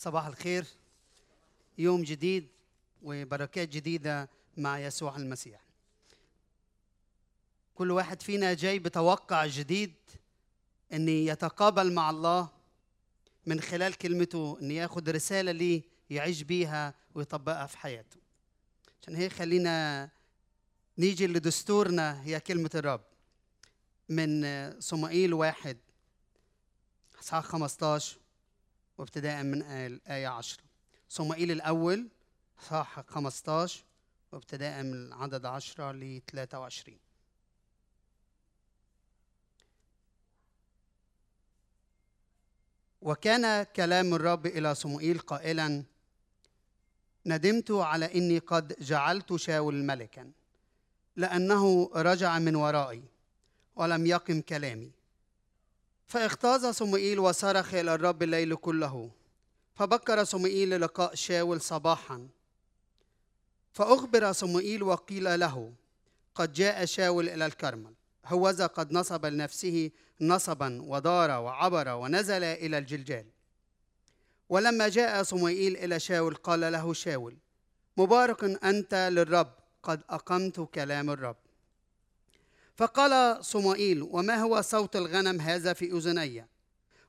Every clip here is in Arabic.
صباح الخير. يوم جديد وبركات جديدة مع يسوع المسيح. كل واحد فينا جاي بتوقع جديد إن يتقابل مع الله من خلال كلمته إن ياخد رسالة ليه يعيش بيها ويطبقها في حياته. عشان هيك خلينا نيجي لدستورنا هي كلمة الرب من صمائيل واحد إصحاح 15 وابتداء من الآية 10 صمائيل الأول اصحاح 15 وابتداء من عدد 10 ل 23 وكان كلام الرب إلى صموئيل قائلا ندمت على إني قد جعلت شاول ملكا لأنه رجع من ورائي ولم يقم كلامي. فاختاز صموئيل وصرخ إلى الرب الليل كله. فبكر صموئيل للقاء شاول صباحا. فأخبر صموئيل وقيل له قد جاء شاول إلى الكرمل. هوذا قد نصب لنفسه نصبا ودار وعبر ونزل إلى الجلجال. ولما جاء صموئيل إلى شاول قال له شاول مبارك أنت للرب قد أقمت كلام الرب. فقال صموئيل وما هو صوت الغنم هذا في أذني؟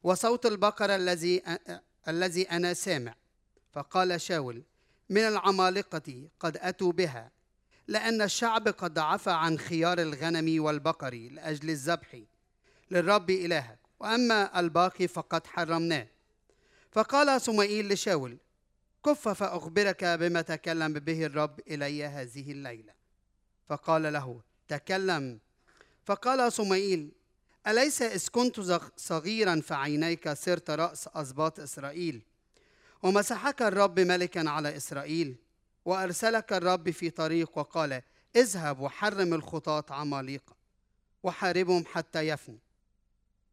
وصوت البقرة الذي الذي أنا سامع. فقال شاول من العمالقة قد أتوا بها لأن الشعب قد عفى عن خيار الغنم والبقر لأجل الذبح للرب إلهك وأما الباقي فقد حرمناه. فقال صموئيل لشاول كف فأخبرك بما تكلم به الرب إلي هذه الليلة. فقال له تكلم فقال صموئيل أليس إذ كنت صغيرا في عينيك صرت رأس أسباط إسرائيل؟ ومسحك الرب ملكا على إسرائيل وأرسلك الرب في طريق وقال اذهب وحرم الخطاة عماليق وحاربهم حتى يفنوا.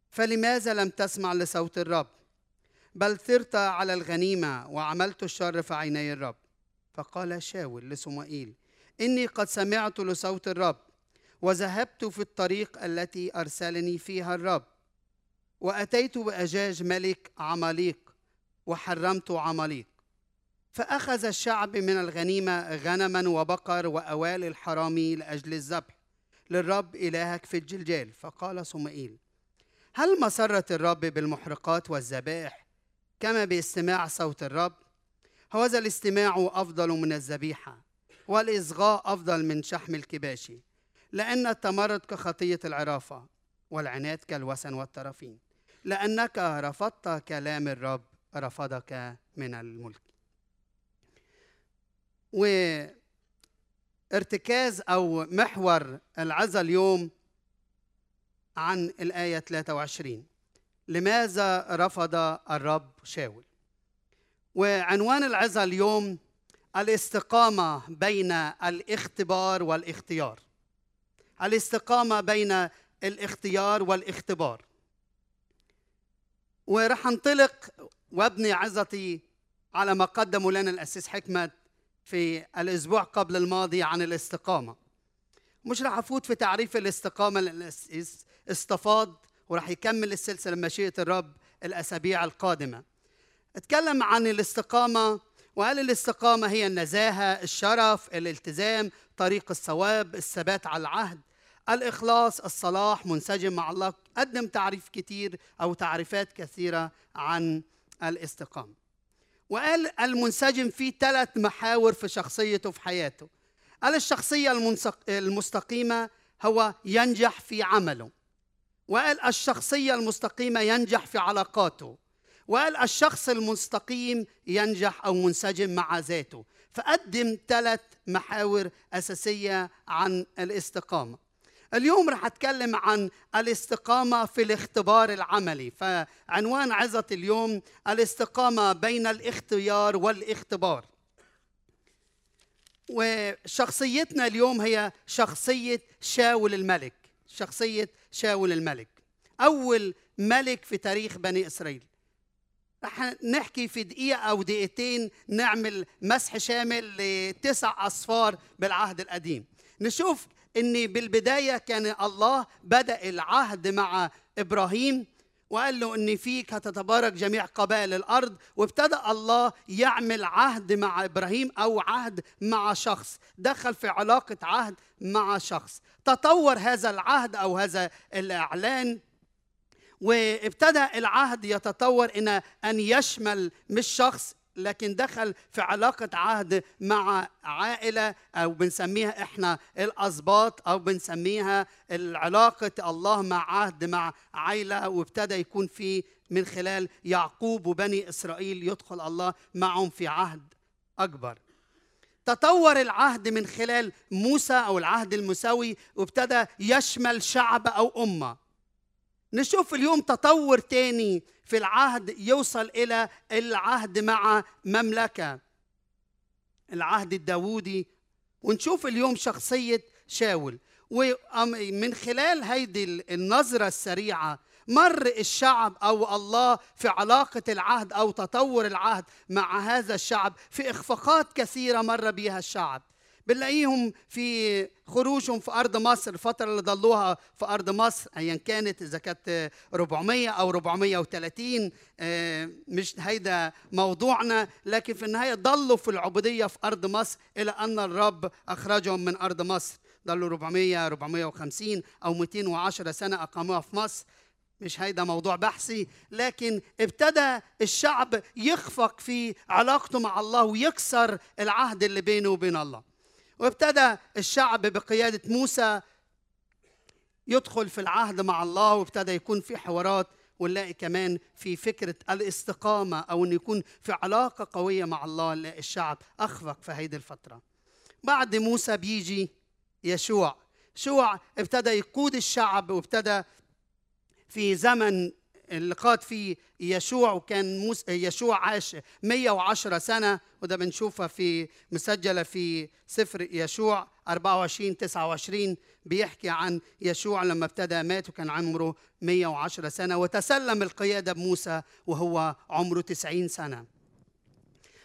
فلماذا لم تسمع لصوت الرب؟ بل ثرت على الغنيمة وعملت الشر في عيني الرب. فقال شاول لسمائيل إني قد سمعت لصوت الرب. وذهبت في الطريق التي أرسلني فيها الرب وأتيت بأجاج ملك عماليق وحرمت عماليق. فأخذ الشعب من الغنيمة غنما وبقر وأوال الحرامي لأجل الذبح للرب إلهك في الجلجال. فقال صمائيل هل مسرت الرب بالمحرقات والذبائح كما باستماع صوت الرب؟ هذا الاستماع أفضل من الذبيحة والإصغاء أفضل من شحم الكباشي. لأن التمرد كخطية العرافة والعناد كالوسن والطرفين لأنك رفضت كلام الرب رفضك من الملك. وارتكاز أو محور العزة اليوم عن الآية 23 لماذا رفض الرب شاول؟ وعنوان العزة اليوم الاستقامة بين الاختبار والاختيار. الاستقامة بين الاختيار والاختبار. ورح انطلق وابني عزتي على ما قدموا لنا الأسيس حكمت في الأسبوع قبل الماضي عن الاستقامة. مش رح أفوت في تعريف الاستقامة للأسيس استفاض ورح يكمل السلسلة مشيئة الرب الأسابيع القادمة. أتكلم عن الاستقامة وقال الاستقامة هي النزاهة الشرف الالتزام طريق الصواب الثبات على العهد الإخلاص الصلاح منسجم مع الله. قدم تعريف كتير أو تعريفات كثيرة عن الاستقامة. وقال المنسجم في ثلاث محاور في شخصيته في حياته. قال الشخصية المستقيمة هو ينجح في عمله. وقال الشخصية المستقيمة ينجح في علاقاته. وقال الشخص المستقيم ينجح أو منسجم مع ذاته. فقدم ثلاث محاور أساسية عن الاستقامة. اليوم رح أتكلم عن الاستقامة في الاختبار العملي. فعنوان عظة اليوم الاستقامة بين الاختيار والاختبار. وشخصيتنا اليوم هي شخصية شاول الملك. شخصية شاول الملك. أول ملك في تاريخ بني إسرائيل. رح نحكي في دقيقة أو دقيقتين نعمل مسح شامل لتسع أصفار بالعهد القديم. نشوف إن بالبداية كان الله بدأ العهد مع إبراهيم وقال له إن فيك هتتبارك جميع قبائل الأرض وابتدأ الله يعمل عهد مع إبراهيم أو عهد مع شخص دخل في علاقة عهد مع شخص. تطور هذا العهد أو هذا الإعلان وابتدى العهد يتطور ان أن يشمل مش شخص لكن دخل في علاقة عهد مع عائلة أو بنسميها إحنا الأسباط أو بنسميها العلاقة الله مع عهد مع عائلة وابتدى يكون في من خلال يعقوب وبني إسرائيل يدخل الله معهم في عهد أكبر. تطور العهد من خلال موسى أو العهد المساوي وابتدى يشمل شعب أو أمة. نشوف اليوم تطور تاني في العهد يوصل إلى العهد مع مملكة. العهد الداوودي ونشوف اليوم شخصية شاول. ومن خلال هيدي النظرة السريعة مر الشعب أو الله في علاقة العهد أو تطور العهد مع هذا الشعب في إخفاقات كثيرة مر بها الشعب. بنلاقيهم في خروجهم في أرض مصر الفترة اللي ضلوها في أرض مصر ايا كانت إذا كانت 400 أو 430 آه، مش هيدا موضوعنا لكن في النهاية ضلوا في العبودية في أرض مصر إلى أن الرب أخرجهم من أرض مصر. ضلوا 400 450 أو 210 سنة أقاموها في مصر. مش هيدا موضوع بحثي لكن ابتدى الشعب يخفق في علاقته مع الله ويكسر العهد اللي بينه وبين الله. وابتدى الشعب بقيادة موسى يدخل في العهد مع الله وابتدى يكون في حوارات ونلاقي كمان في فكرة الاستقامة أو أن يكون في علاقة قوية مع الله نلاقي الشعب أخفق في هذه الفترة. بعد موسى بيجي يشوع. شوع ابتدى يقود الشعب وابتدى في زمن اللي قاد فيه يشوع وكان موس يشوع عاش 110 سنة وده بنشوفها في مسجلة في سفر يشوع 24 29 بيحكي عن يشوع لما ابتدى مات وكان عمره 110 سنة وتسلم القيادة بموسى وهو عمره 90 سنة.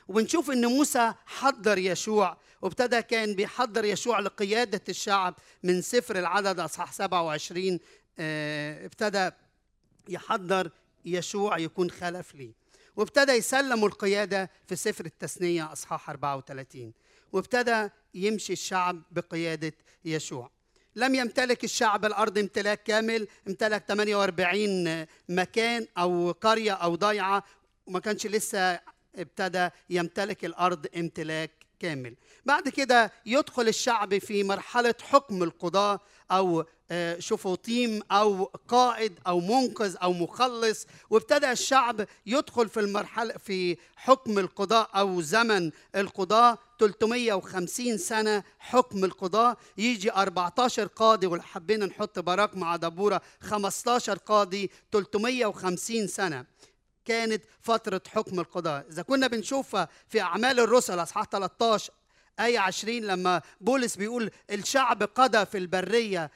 وبنشوف إن موسى حضر يشوع وابتدى كان بيحضر يشوع لقيادة الشعب من سفر العدد أصحاح 27 آه ابتدى يحضر يشوع يكون خلف لي وابتدى يسلموا القيادة في سفر التثنية أصحاح 34 وابتدى يمشي الشعب بقيادة يشوع. لم يمتلك الشعب الأرض امتلاك كامل امتلك 48 مكان أو قرية أو ضيعة. وما كانش لسه ابتدى يمتلك الأرض امتلاك كامل. بعد كده يدخل الشعب في مرحلة حكم القضاء أو آه، شفوطيم أو قائد أو منقذ أو مخلص. وابتدى الشعب يدخل في المرحلة في حكم القضاء أو زمن القضاء 350 سنة حكم القضاء يجي 14 قاضي ولو حبينا نحط براك مع دبورة 15 قاضي 350 سنة. كانت فترة حكم القضاء. إذا كنا بنشوفها في أعمال الرسل أصحاح 13 آية 20 لما بولس بيقول الشعب قضى في البرية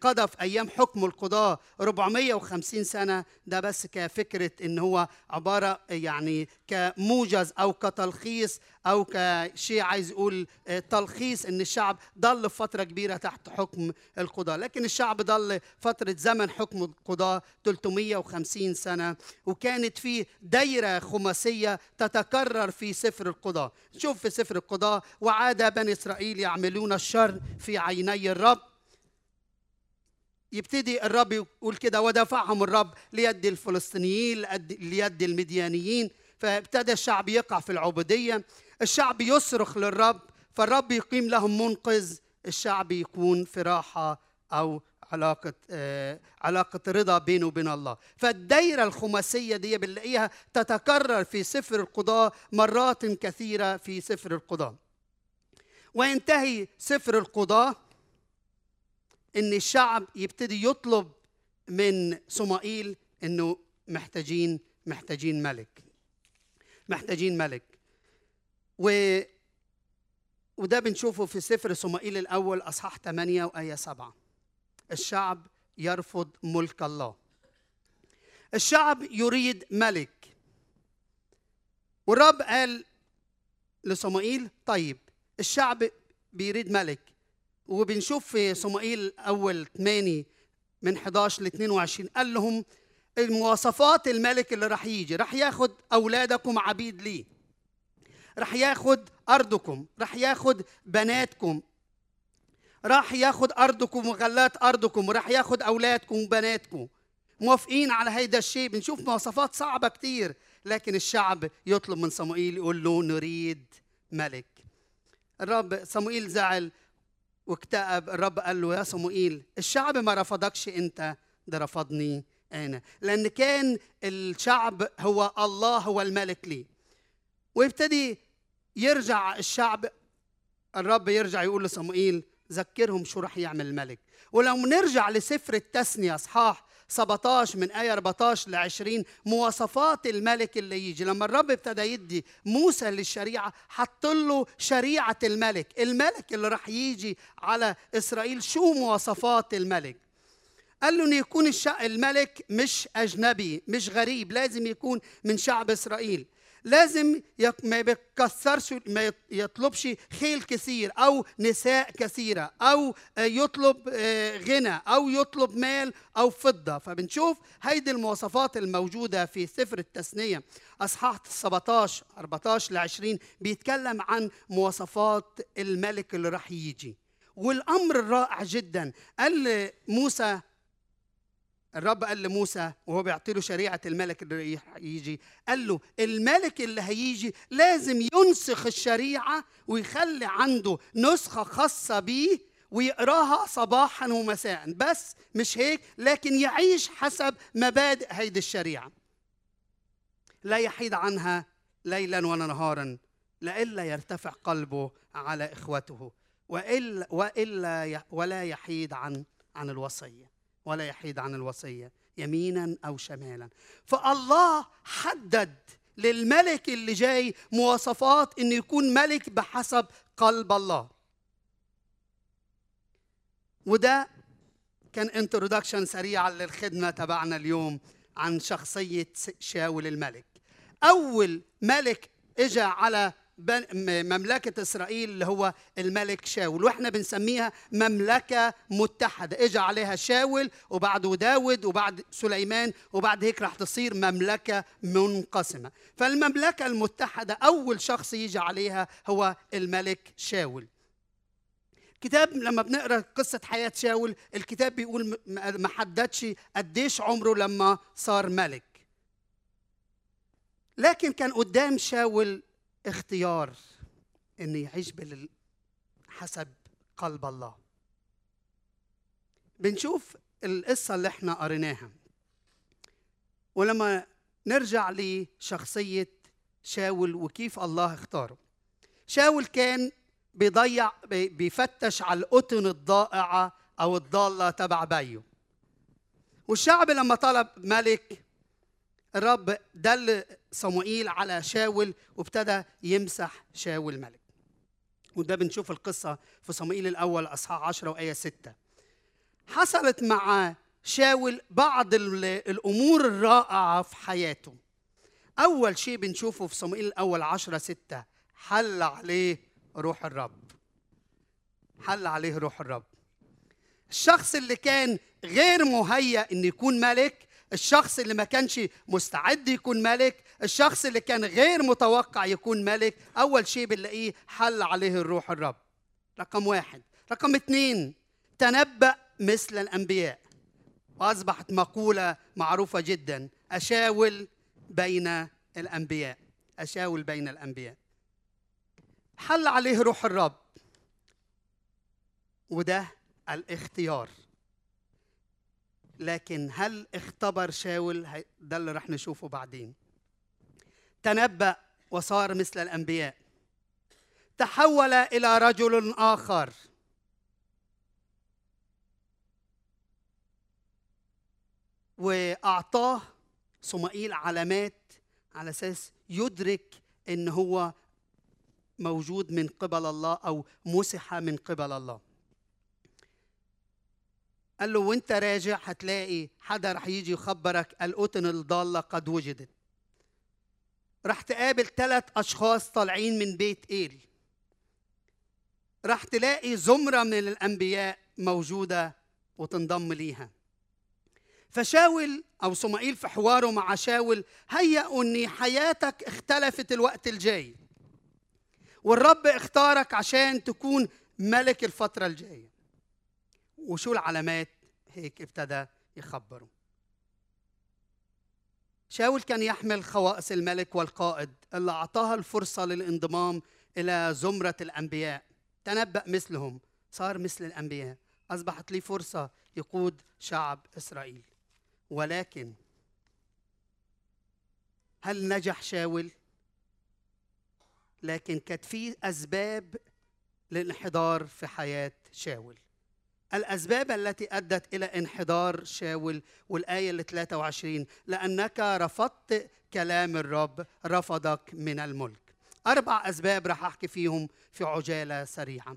قضى في أيام حكم القضاة 450 سنة. ده بس كفكرة إن هو عبارة يعني كموجز أو كتلخيص أو كشيء عايز يقول آه، تلخيص إن الشعب ضل فترة كبيرة تحت حكم القضاة. لكن الشعب ضل فترة زمن حكم القضاة 350 سنة. وكانت في دايرة خماسية تتكرر في سفر القضاة. شوف في سفر القضاة وعاد بني إسرائيل يعملون الشر في عيني الرب. يبتدي الرب يقول كده ودفعهم الرب ليد الفلسطينيين ليد المديانيين. فابتدى الشعب يقع في العبودية الشعب يصرخ للرب فالرب يقيم لهم منقذ الشعب يكون في راحة أو علاقة آه علاقة رضا بينه وبين الله. فالدايرة الخماسية دي بنلاقيها تتكرر في سفر القضاء مرات كثيرة في سفر القضاء. وينتهي سفر القضاء إن الشعب يبتدي يطلب من صمائيل إنه محتاجين محتاجين ملك. محتاجين ملك. و وده بنشوفه في سفر صمائيل الأول أصحاح 8 وآية 7 الشعب يرفض ملك الله. الشعب يريد ملك. والرب قال لصمائيل طيب الشعب بيريد ملك. وبنشوف في صموئيل أول 8 من 11 ل 22 قال لهم المواصفات الملك اللي راح يجي راح ياخد أولادكم عبيد ليه راح ياخد أرضكم راح ياخد بناتكم راح ياخد أرضكم وغلات أرضكم وراح ياخد أولادكم وبناتكم. موافقين على هيدا الشيء؟ بنشوف مواصفات صعبة كتير لكن الشعب يطلب من صموئيل يقول له نريد ملك. الرب صموئيل زعل واكتئب الرب قال له يا صموئيل الشعب ما رفضكش انت ده رفضني أنا. لأن كان الشعب هو الله هو الملك ليه. ويبتدي يرجع الشعب الرب يرجع يقول لصموئيل ذكرهم شو رح يعمل الملك. ولو نرجع لسفر التثنية اصحاح 17 من آية 14 ل 20 مواصفات الملك اللي يجي. لما الرب ابتدى يدي موسى للشريعة حط له شريعة الملك. الملك اللي راح يجي على إسرائيل شو مواصفات الملك؟ قال له انه يكون الملك مش أجنبي مش غريب لازم يكون من شعب إسرائيل. لازم ما بيكسرش ما يطلبش خيل كثير أو نساء كثيرة أو يطلب آه، غنى أو يطلب مال أو فضة. فبنشوف هيدي المواصفات الموجودة في سفر التثنية. أصحاح 17 14 ل 20 بيتكلم عن مواصفات الملك اللي راح يجي. والأمر الرائع جدا. قال موسى الرب قال لموسى وهو بيعطي له شريعة الملك اللي يجي قال له الملك اللي هيجي لازم ينسخ الشريعة ويخلي عنده نسخة خاصة بيه ويقراها صباحا ومساء. بس مش هيك لكن يعيش حسب مبادئ هيدي الشريعة. لا يحيد عنها ليلا ولا نهارا لئلا يرتفع قلبه على إخوته وإلا والا ولا يحيد عن عن الوصية. ولا يحيد عن الوصية يمينا أو شمالا. فالله حدد للملك اللي جاي مواصفات إنه يكون ملك بحسب قلب الله. وده كان انترودكشن سريعا للخدمة تبعنا اليوم عن شخصية شاول الملك. أول ملك اجى على مملكة إسرائيل اللي هو الملك شاول وإحنا بنسميها مملكة متحدة. إجا عليها شاول وبعده داود وبعد سليمان وبعد هيك رح تصير مملكة منقسمة. فالمملكة المتحدة أول شخص يجي عليها هو الملك شاول. كتاب لما بنقرأ قصة حياة شاول الكتاب بيقول ما حددش قديش عمره لما صار ملك. لكن كان قدام شاول اختيار إنه يعيش حسب قلب الله. بنشوف القصة اللي إحنا قريناها. ولما نرجع لشخصية شاول وكيف الله اختاره. شاول كان بيضيع بيفتش على القطن الضائعة أو الضالة تبع بيه والشعب لما طلب ملك الرب دل صموئيل على شاول وابتدى يمسح شاول ملك. وده بنشوف القصة في صموئيل الأول أصحاح 10 وآية 6 حصلت مع شاول بعض الأمور الرائعة في حياته. أول شيء بنشوفه في صموئيل الأول 10 6 حل عليه روح الرب. حل عليه روح الرب. الشخص اللي كان غير مهيأ إنه يكون ملك الشخص اللي ما كانش مستعد يكون ملك الشخص اللي كان غير متوقع يكون ملك أول شيء بنلاقيه حل عليه الروح الرب. رقم واحد. رقم اثنين تنبأ مثل الأنبياء. وأصبحت مقولة معروفة جدا أشاول بين الأنبياء. أشاول بين الأنبياء. حل عليه روح الرب. وده الاختيار. لكن هل اختبر شاول؟ ده اللي رح نشوفه بعدين. تنبأ وصار مثل الأنبياء. تحول إلى رجل آخر. وأعطاه صمائيل علامات على أساس يدرك إن هو موجود من قبل الله أو مسح من قبل الله. قال له وانت راجع هتلاقي حدا رح يجي يخبرك القطن الضالة قد وجدت. رح تقابل ثلاث أشخاص طالعين من بيت إيل. رح تلاقي زمرة من الأنبياء موجودة وتنضم ليها. فشاول أو صمائيل في حواره مع شاول هيأ ان حياتك اختلفت الوقت الجاي. والرب اختارك عشان تكون ملك الفترة الجاية. وشو العلامات هيك ابتدى يخبره. شاول كان يحمل خواص الملك والقائد اللي أعطاها الفرصة للانضمام إلى زمرة الأنبياء. تنبأ مثلهم صار مثل الأنبياء. أصبحت لي فرصة يقود شعب إسرائيل. ولكن هل نجح شاول؟ لكن كانت في أسباب للانحدار في حياة شاول. الأسباب التي أدت إلى انحدار شاول والآية ال 23 لأنك رفضت كلام الرب رفضك من الملك. أربع أسباب راح أحكي فيهم في عجالة سريعة.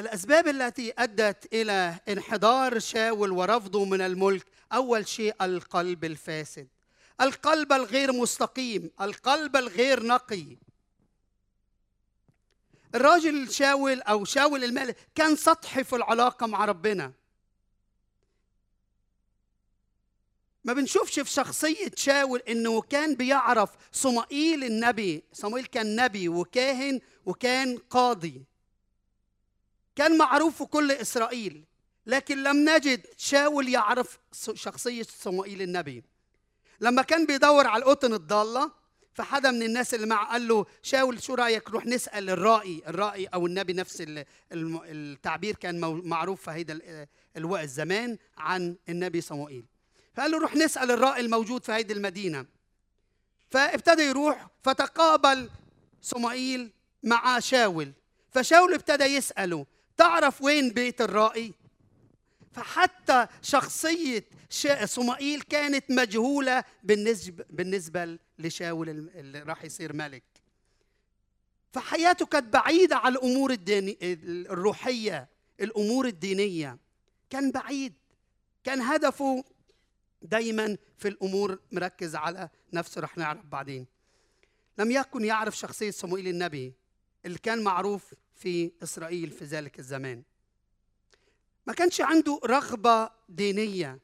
الأسباب التي أدت إلى انحدار شاول ورفضه من الملك أول شيء القلب الفاسد. القلب الغير مستقيم القلب الغير نقي. الراجل شاول أو شاول الملك كان سطحي في العلاقة مع ربنا. ما بنشوفش في شخصية شاول إنه كان بيعرف صمائيل النبي صموئيل كان نبي وكاهن وكان قاضي. كان معروف في كل إسرائيل لكن لم نجد شاول يعرف شخصية صموئيل النبي. لما كان بيدور على القطن الضالة فحدا من الناس اللي معه قال له شاول شو رأيك نروح نسأل الرائي؟ الرائي أو النبي نفس التعبير كان معروف في هيدا الوقت زمان عن النبي صموئيل. فقال له روح نسأل الرائي الموجود في هيدي المدينة. فابتدى يروح فتقابل صموئيل مع شاول. فشاول ابتدى يسأله تعرف وين بيت الرائي؟ فحتى شخصية صمائيل كانت مجهولة بالنسبة, بالنسبة لشاول اللي راح يصير ملك. فحياته كانت بعيدة عن الأمور الديني الروحية الأمور الدينية. كان بعيد. كان هدفه دايما في الأمور مركز على نفسه رح نعرف بعدين. لم يكن يعرف شخصية صموئيل النبي اللي كان معروف في إسرائيل في ذلك الزمان. ما كانش عنده رغبة دينية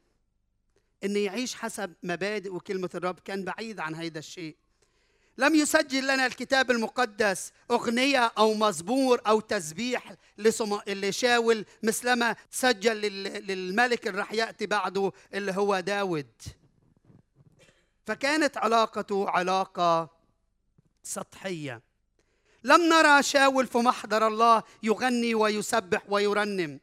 أن يعيش حسب مبادئ وكلمة الرب كان بعيد عن هذا الشيء. لم يسجل لنا الكتاب المقدس أغنية أو مزبور أو تسبيح لشاول مثلما سجل للملك اللي راح يأتي بعده اللي هو داود. فكانت علاقته علاقة سطحية. لم نرى شاول في محضر الله يغني ويسبح ويرنم.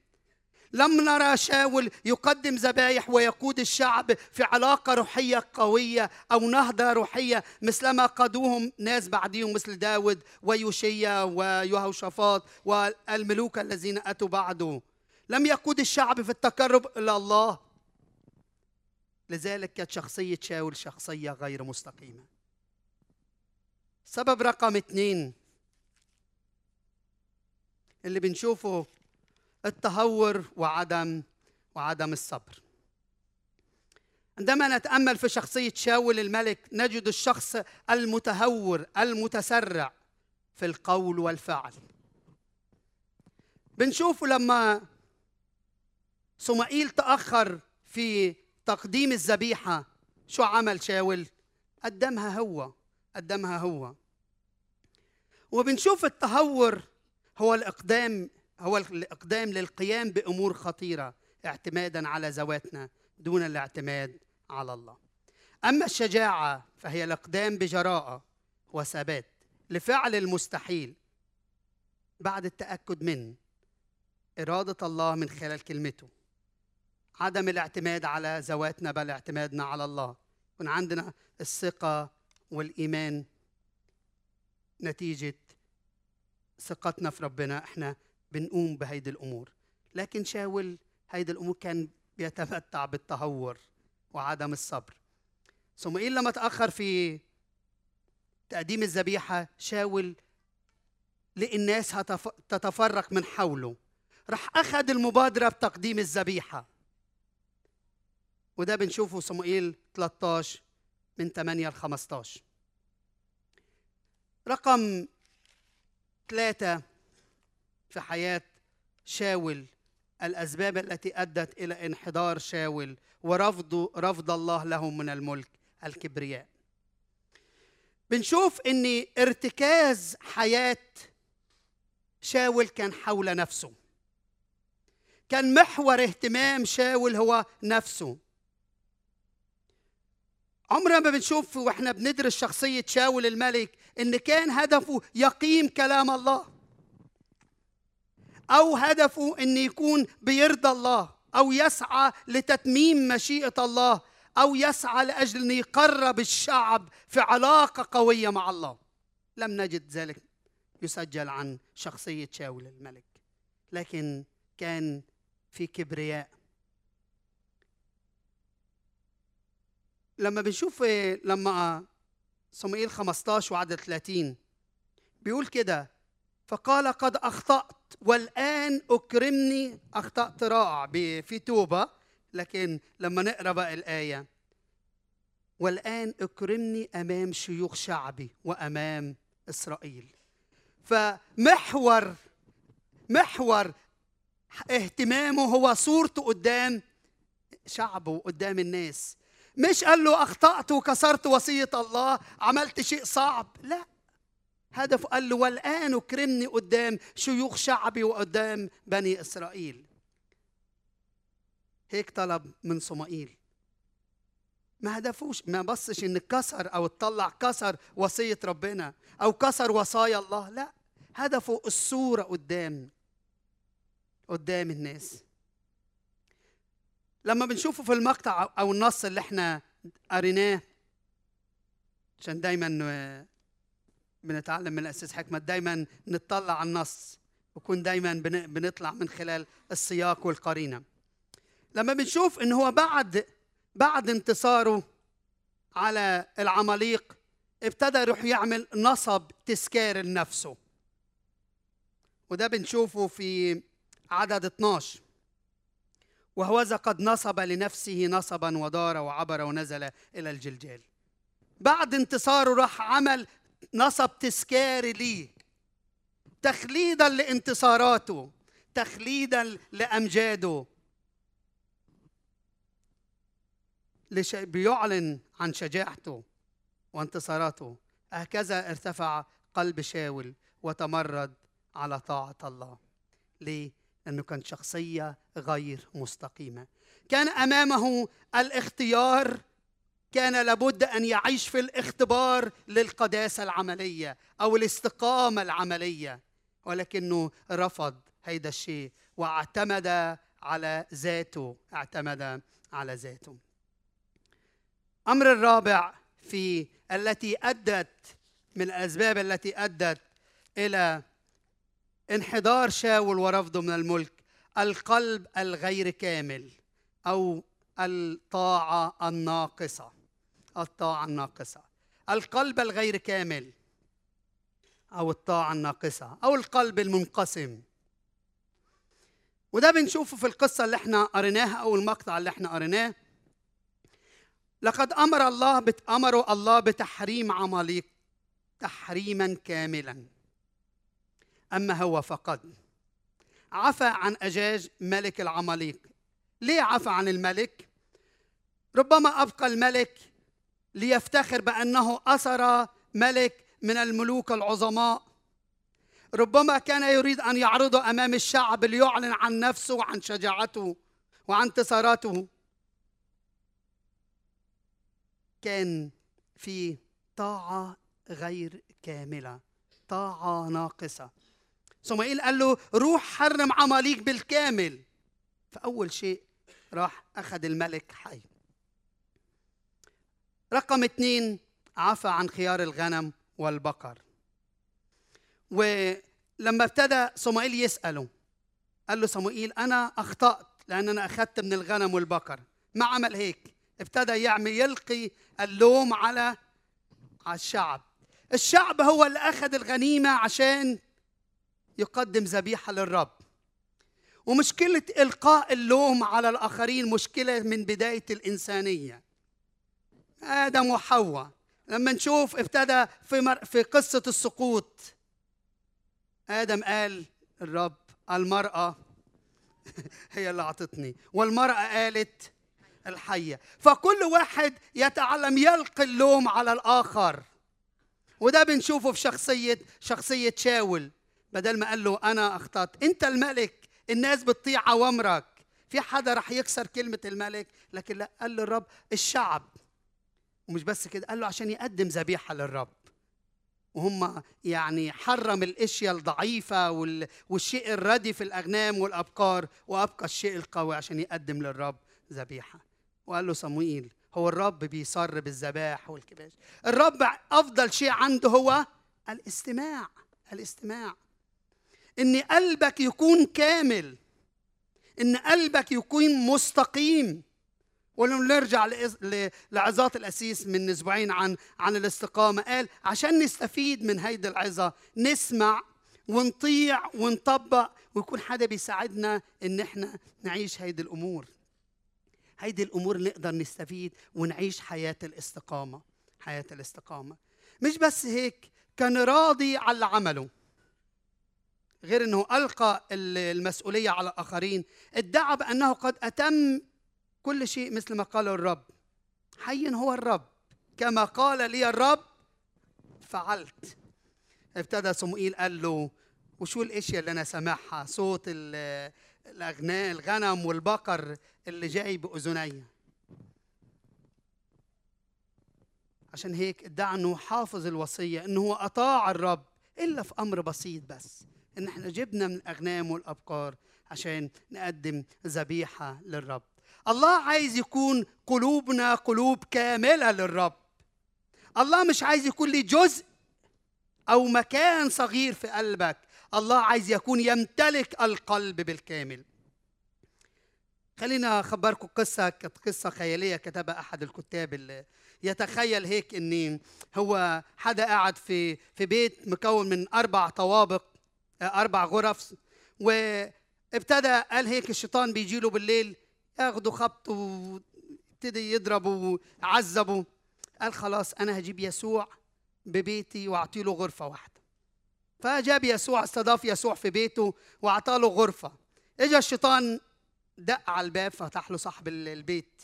لم نرى شاول يقدم ذبائح ويقود الشعب في علاقة روحية قوية أو نهضة روحية مثلما قادوهم ناس بعديهم مثل داود ويوشيا ويهوشافاط والملوك الذين أتوا بعده. لم يقود الشعب في التقرب إلى الله. لذلك كانت شخصية شاول شخصية غير مستقيمة. سبب رقم اثنين اللي بنشوفه التهور وعدم وعدم الصبر. عندما نتأمل في شخصية شاول الملك نجد الشخص المتهور المتسرع في القول والفعل. بنشوفه لما صمائيل تأخر في تقديم الذبيحة شو عمل شاول؟ قدمها هو قدمها هو. وبنشوف التهور هو الإقدام هو الإقدام للقيام بأمور خطيرة اعتمادا على ذواتنا دون الاعتماد على الله. أما الشجاعة فهي الإقدام بجراءة وثبات لفعل المستحيل بعد التأكد من إرادة الله من خلال كلمته. عدم الاعتماد على ذواتنا بل اعتمادنا على الله. يكون عندنا الثقة والإيمان نتيجة ثقتنا في ربنا. إحنا بنقوم بهيدي الأمور. لكن شاول هيدي الأمور كان بيتمتع بالتهور وعدم الصبر. صموئيل لما تاخر في تقديم الذبيحة شاول لقي الناس تتفرق من حوله. راح أخذ المبادرة بتقديم الذبيحة. وده بنشوفه صموئيل 13 من 8 ل 15 رقم ثلاثة في حياة شاول الأسباب التي أدت إلى انحدار شاول ورفض رفض الله له من الملك الكبرياء. بنشوف إن ارتكاز حياة شاول كان حول نفسه. كان محور اهتمام شاول هو نفسه. عمرنا ما بنشوف وإحنا بندرس شخصية شاول الملك إن كان هدفه يقيم كلام الله. أو هدفه إن يكون بيرضى الله أو يسعى لتتميم مشيئة الله أو يسعى لأجل إن يقرب الشعب في علاقة قوية مع الله. لم نجد ذلك يسجل عن شخصية شاول الملك لكن كان في كبرياء. لما بنشوف لما صموئيل 15 وعدد 30 بيقول كده فقال قد أخطأت والآن أكرمني. أخطأت رائع في توبة لكن لما نقرأ بقى الآية. والآن أكرمني أمام شيوخ شعبي وأمام إسرائيل. فمحور محور اهتمامه هو صورته قدام شعبه قدام الناس. مش قال له أخطأت وكسرت وصية الله عملت شيء صعب. لا. هدفه قال له والآن اكرمني قدام شيوخ شعبي وقدام بني إسرائيل. هيك طلب من صمائيل. ما هدفوش ما بصش إن كسر أو تطلع كسر وصية ربنا أو كسر وصايا الله لا. هدفه الصورة قدام قدام الناس. لما بنشوفه في المقطع أو النص اللي إحنا قريناه عشان دايما بنتعلم من الاساس حكمه دايما نطلع على النص وكون دايما بنطلع من خلال السياق والقرينة. لما بنشوف إن هو بعد بعد انتصاره على العماليق ابتدى يروح يعمل نصب تذكار لنفسه. وده بنشوفه في عدد 12 وهوذا قد نصب لنفسه نصبا ودار وعبر ونزل إلى الجلجال. بعد انتصاره راح عمل نصب تذكاري ليه تخليدا لانتصاراته. تخليدا لأمجاده. بيعلن عن شجاعته وانتصاراته. هكذا ارتفع قلب شاول وتمرد على طاعة الله. ليه؟ لأنه كان شخصية غير مستقيمة. كان أمامه الاختيار كان لابد أن يعيش في الاختبار للقداسة العملية أو الاستقامة العملية. ولكنه رفض هيدا الشيء واعتمد على ذاته اعتمد على ذاته. أمر الرابع في التي أدت من الأسباب التي أدت إلى انحدار شاول ورفضه من الملك القلب الغير كامل أو الطاعة الناقصة. الطاعة الناقصة. القلب الغير كامل أو الطاعة الناقصة أو القلب المنقسم. وده بنشوفه في القصة اللي إحنا قريناها أو المقطع اللي إحنا قريناه. لقد أمر الله بت... امروا الله بتحريم عماليق تحريما كاملا. أما هو فقد. عفى عن أجاج ملك العماليق. ليه عفى عن الملك؟ ربما أبقى الملك ليفتخر بأنه أسر ملك من الملوك العظماء. ربما كان يريد أن يعرضه أمام الشعب ليعلن عن نفسه وعن شجاعته وعن انتصاراته. كان في طاعة غير كاملة طاعة ناقصة. صموئيل قال له روح حرم عماليق بالكامل. فأول شيء راح أخذ الملك حي. رقم اثنين عفى عن خيار الغنم والبقر. ولما ابتدى صموئيل يسأله قال له صموئيل أنا أخطأت لأن أنا أخذت من الغنم والبقر. ما عمل هيك؟ ابتدى يعمل يلقي اللوم على على الشعب. الشعب هو اللي أخذ الغنيمة عشان يقدم ذبيحة للرب. ومشكلة إلقاء اللوم على الآخرين مشكلة من بداية الإنسانية. آدم وحواء لما نشوف ابتدى في مر... في قصة السقوط آدم قال الرب المرأة هي اللي أعطتني والمرأة قالت الحية. فكل واحد يتعلم يلقي اللوم على الآخر. وده بنشوفه في شخصية شخصية شاول. بدل ما قال له أنا أخطأت أنت الملك الناس بتطيع أوامرك. في حدا رح يكسر كلمة الملك؟ لكن لا قال للرب الشعب. ومش بس كده قال له عشان يقدم ذبيحة للرب. وهم يعني حرم الأشياء الضعيفة والشيء الردي في الأغنام والأبقار وأبقى الشيء القوي عشان يقدم للرب ذبيحة. وقال له صموئيل هو الرب بيصر بالذبائح والكباش. الرب أفضل شيء عنده هو الاستماع الاستماع. إن قلبك يكون كامل إن قلبك يكون مستقيم. ولما نرجع لعظات الأسيس من أسبوعين عن عن الاستقامة. قال عشان نستفيد من هيدي العظة نسمع ونطيع ونطبق ويكون حدا بيساعدنا إن إحنا نعيش هيدي الأمور. هيدي الأمور نقدر نستفيد ونعيش حياة الاستقامة حياة الاستقامة. مش بس هيك كان راضي على اللي عمله. غير إنه ألقى المسؤولية على الآخرين. ادعى بأنه قد أتم كل شيء مثل ما قال الرب. حي هو الرب. كما قال لي الرب فعلت. ابتدى صموئيل قال له وشو الإشياء اللي أنا سامعها؟ صوت الاغنام الغنم والبقر اللي جاي بأذني. عشان هيك ادعى انه حافظ الوصية إنه هو أطاع الرب إلا في أمر بسيط بس إن إحنا جبنا من الاغنام والأبقار عشان نقدم ذبيحة للرب. الله عايز يكون قلوبنا قلوب كاملة للرب. الله مش عايز يكون لي جزء أو مكان صغير في قلبك. الله عايز يكون يمتلك القلب بالكامل. خلينا أخبركم قصة كانت قصة خيالية كتبها أحد الكتاب اللي يتخيل هيك إن هو حدا قاعد في في بيت مكون من أربع طوابق أربع غرف وابتدى قال هيك الشيطان بيجي له بالليل ياخدوا خبط وابتدي يضربوا ويعذبوا قال خلاص أنا هجيب يسوع ببيتي واعطي له غرفة واحدة. فجاب يسوع استضاف يسوع في بيته واعطى له غرفة. اجى الشيطان دق على الباب فتح له صاحب البيت.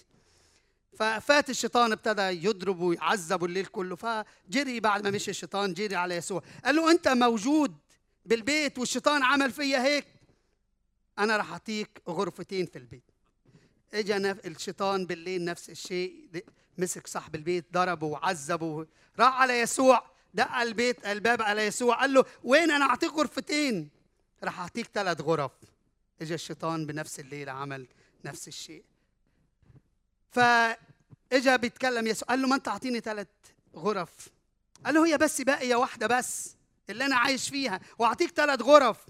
ففات الشيطان ابتدى يضرب ويعذب الليل كله. فجري بعد ما مشي الشيطان جري على يسوع. قال له أنت موجود بالبيت والشيطان عمل فيا هيك. أنا راح أعطيك غرفتين في البيت. اجى الشيطان بالليل نفس الشيء مسك صاحب البيت ضربه وعذبه. راح على يسوع دق البيت الباب على يسوع قال له وين أنا أعطيك غرفتين؟ راح أعطيك ثلاث غرف. اجى الشيطان بنفس الليلة عمل نفس الشيء. فاجى بيتكلم يسوع قال له ما أنت أعطيني ثلاث غرف. قال له هي بس باقية واحدة بس اللي أنا عايش فيها وأعطيك ثلاث غرف.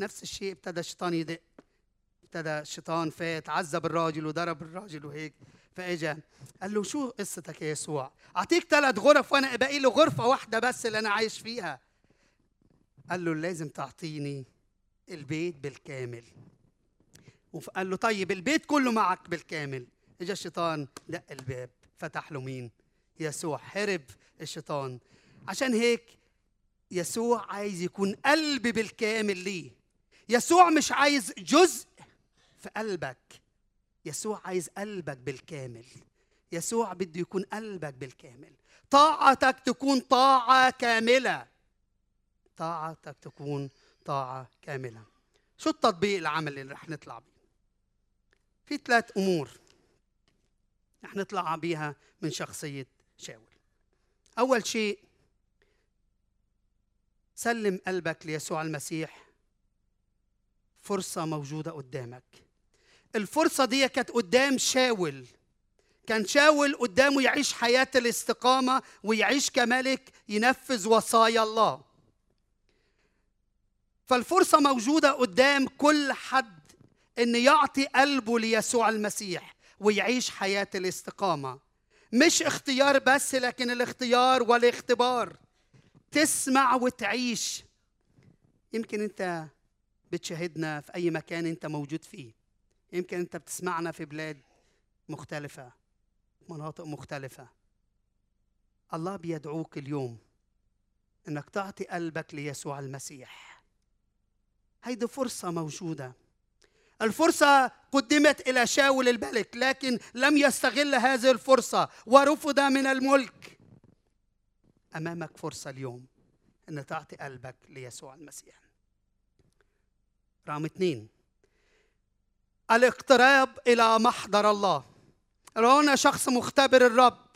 نفس الشيء ابتدى الشيطان يدق. ابتدى الشيطان فات عذب الراجل وضرب الراجل وهيك فاجا. قال له شو قصتك يا يسوع؟ أعطيك ثلاث غرف وأنا باقي له غرفة واحدة بس اللي أنا عايش فيها. قال له لازم تعطيني البيت بالكامل. وقال له طيب البيت كله معك بالكامل. إجا الشيطان دق الباب فتح له مين؟ يسوع. هرب الشيطان. عشان هيك يسوع عايز يكون قلب بالكامل ليه. يسوع مش عايز جزء في قلبك. يسوع عايز قلبك بالكامل. يسوع بده يكون قلبك بالكامل. طاعتك تكون طاعة كاملة. طاعتك تكون طاعة كاملة. شو التطبيق العملي اللي رح نطلع بيه؟ في ثلاث أمور رح نطلع بيها من شخصية شاول. أول شيء سلم قلبك ليسوع المسيح. فرصة موجودة قدامك. الفرصة دي كانت قدام شاول. كان شاول قدامه يعيش حياة الاستقامة ويعيش كملك ينفذ وصايا الله. فالفرصة موجودة قدام كل حد إن يعطي قلبه ليسوع المسيح ويعيش حياة الاستقامة. مش اختيار بس لكن الاختيار والاختبار. تسمع وتعيش. يمكن أنت بتشاهدنا في أي مكان أنت موجود فيه. يمكن أنت بتسمعنا في بلاد مختلفة مناطق مختلفة. الله بيدعوك اليوم إنك تعطي قلبك ليسوع المسيح. هيدي فرصة موجودة. الفرصة قدمت إلى شاول الملك لكن لم يستغل هذه الفرصة ورفض من الملك. أمامك فرصة اليوم أن تعطي قلبك ليسوع المسيح. رقم اثنين الاقتراب إلى محضر الله. هنا شخص مختبر الرب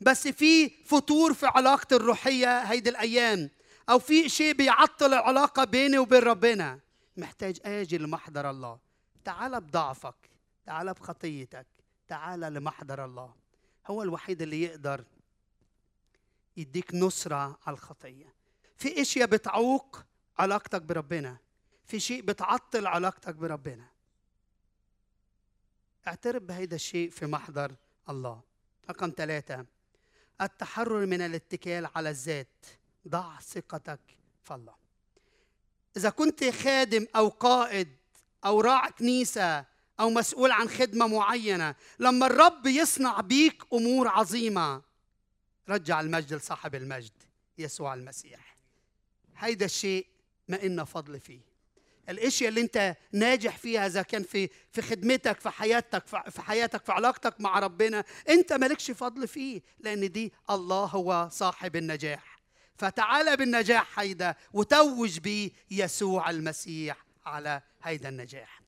بس في فتور في علاقتي الروحية هيدي الأيام أو في شيء بيعطل العلاقة بيني وبين ربنا. محتاج أجي لمحضر الله. تعال بضعفك تعال بخطيتك تعال لمحضر الله. هو الوحيد اللي يقدر يديك نصرة على الخطية. في إشياء بتعوق علاقتك بربنا في شيء بتعطل علاقتك بربنا. اعترف بهيدا الشيء في محضر الله. رقم ثلاثة التحرر من الاتكال على الذات. ضع ثقتك في الله. إذا كنت خادم أو قائد أو راعي كنيسة أو مسؤول عن خدمة معينة لما الرب يصنع بيك أمور عظيمة رجع المجد لصاحب المجد يسوع المسيح. هيدا الشيء ما إن فضل فيه. الاشياء اللي انت ناجح فيها إذا كان في في خدمتك في حياتك في حياتك في علاقتك مع ربنا انت مالكش فضل فيه لأن دي الله هو صاحب النجاح. فتعال بالنجاح هيدا وتوج بيه يسوع المسيح على هيدا النجاح.